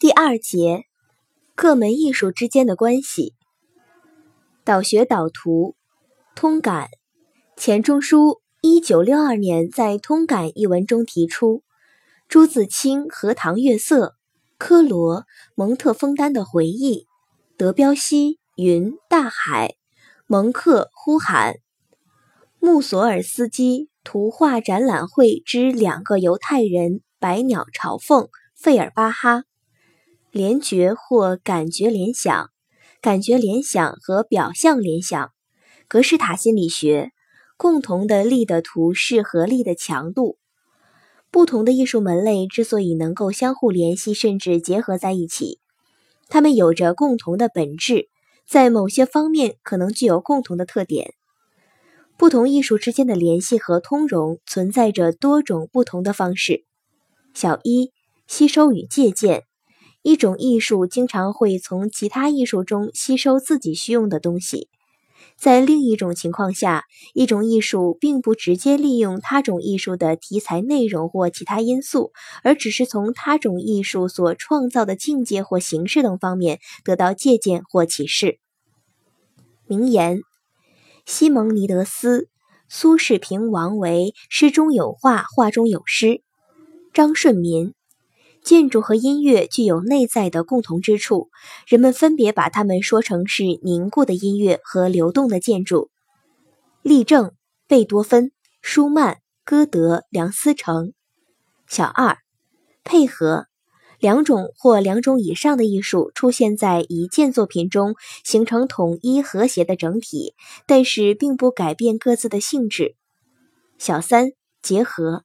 第二节，各门艺术之间的关系。导学导图，通感。钱钟书一九六二年在《通感》一文中提出，朱自清《荷塘月色》，科罗蒙特枫丹的回忆，德彪西云大海，蒙克呼喊，穆索尔斯基图画展览会之两个犹太人，百鸟朝凤，费尔巴哈。联觉或感觉联想，感觉联想和表象联想，格式塔心理学，共同的力的图示和力的强度。不同的艺术门类之所以能够相互联系甚至结合在一起，它们有着共同的本质，在某些方面可能具有共同的特点。不同艺术之间的联系和通融存在着多种不同的方式。小一，吸收与借鉴。一种艺术经常会从其他艺术中吸收自己需用的东西，在另一种情况下，一种艺术并不直接利用他种艺术的题材内容或其他因素，而只是从他种艺术所创造的境界或形式等方面得到借鉴或启示。名言：西蒙尼德斯，苏轼评王维：诗中有画，画中有诗。张顺民。建筑和音乐具有内在的共同之处，人们分别把它们说成是凝固的音乐和流动的建筑。例证：贝多芬、舒曼、歌德、梁思成。小二，配合两种或两种以上的艺术出现在一件作品中，形成统一和谐的整体，但是并不改变各自的性质。小三，结合。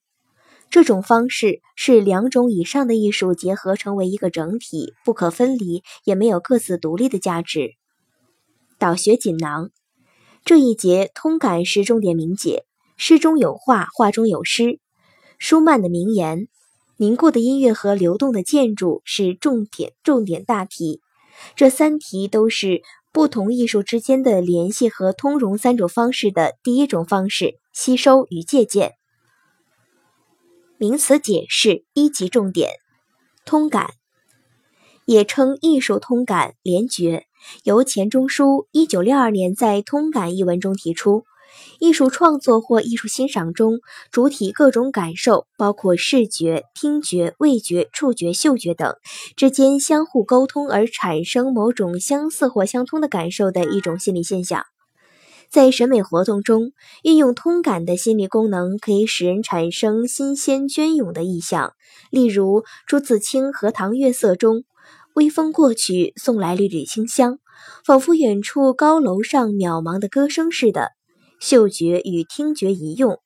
这种方式是两种以上的艺术结合成为一个整体，不可分离，也没有各自独立的价值。导学锦囊这一节通感是重点明解，诗中有画，画中有诗。舒曼的名言：凝固的音乐和流动的建筑是重点重点大题。这三题都是不同艺术之间的联系和通融三种方式的第一种方式——吸收与借鉴。名词解释一级重点：通感，也称艺术通感、联觉，由钱钟书一九六二年在《通感》一文中提出，艺术创作或艺术欣赏中，主体各种感受，包括视觉、听觉、味觉、触觉、嗅觉等之间相互沟通而产生某种相似或相通的感受的一种心理现象。在审美活动中，运用通感的心理功能，可以使人产生新鲜隽永的意象。例如，朱自清《荷塘月色》中，微风过去，送来缕缕清香，仿佛远处高楼上渺茫的歌声似的。嗅觉与听觉一用。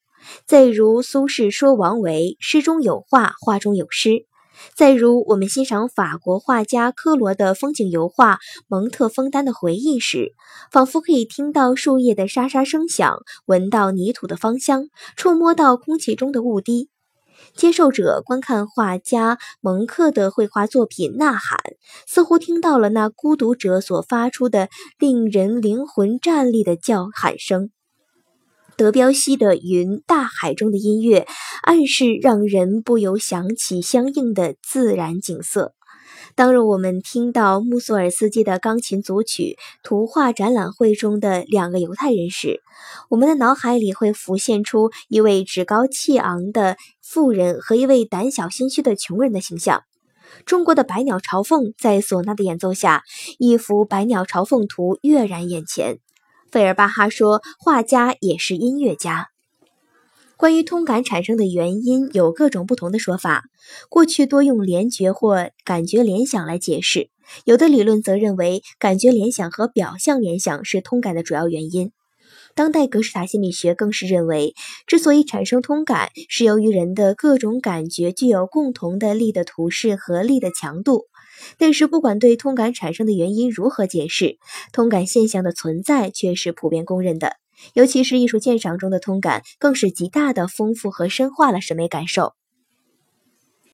再如苏轼说王维：“诗中有画，画中有诗。”再如，我们欣赏法国画家科罗的风景油画《蒙特枫丹的回忆》时，仿佛可以听到树叶的沙沙声响，闻到泥土的芳香，触摸到空气中的雾滴。接受者观看画家蒙克的绘画作品《呐喊》，似乎听到了那孤独者所发出的令人灵魂颤栗的叫喊声。德彪西的《云大海》中的音乐，暗示让人不由想起相应的自然景色。当我们听到穆索尔斯基的钢琴组曲《图画展览会》中的两个犹太人时，我们的脑海里会浮现出一位趾高气昂的富人和一位胆小心虚的穷人的形象。中国的百鸟朝凤在唢呐的演奏下，一幅百鸟朝凤图跃然眼前。费尔巴哈说：“画家也是音乐家。”关于通感产生的原因，有各种不同的说法。过去多用联觉或感觉联想来解释，有的理论则认为感觉联想和表象联想是通感的主要原因。当代格式塔心理学更是认为，之所以产生通感，是由于人的各种感觉具有共同的力的图示和力的强度。但是，不管对通感产生的原因如何解释，通感现象的存在却是普遍公认的。尤其是艺术鉴赏中的通感，更是极大的丰富和深化了审美感受。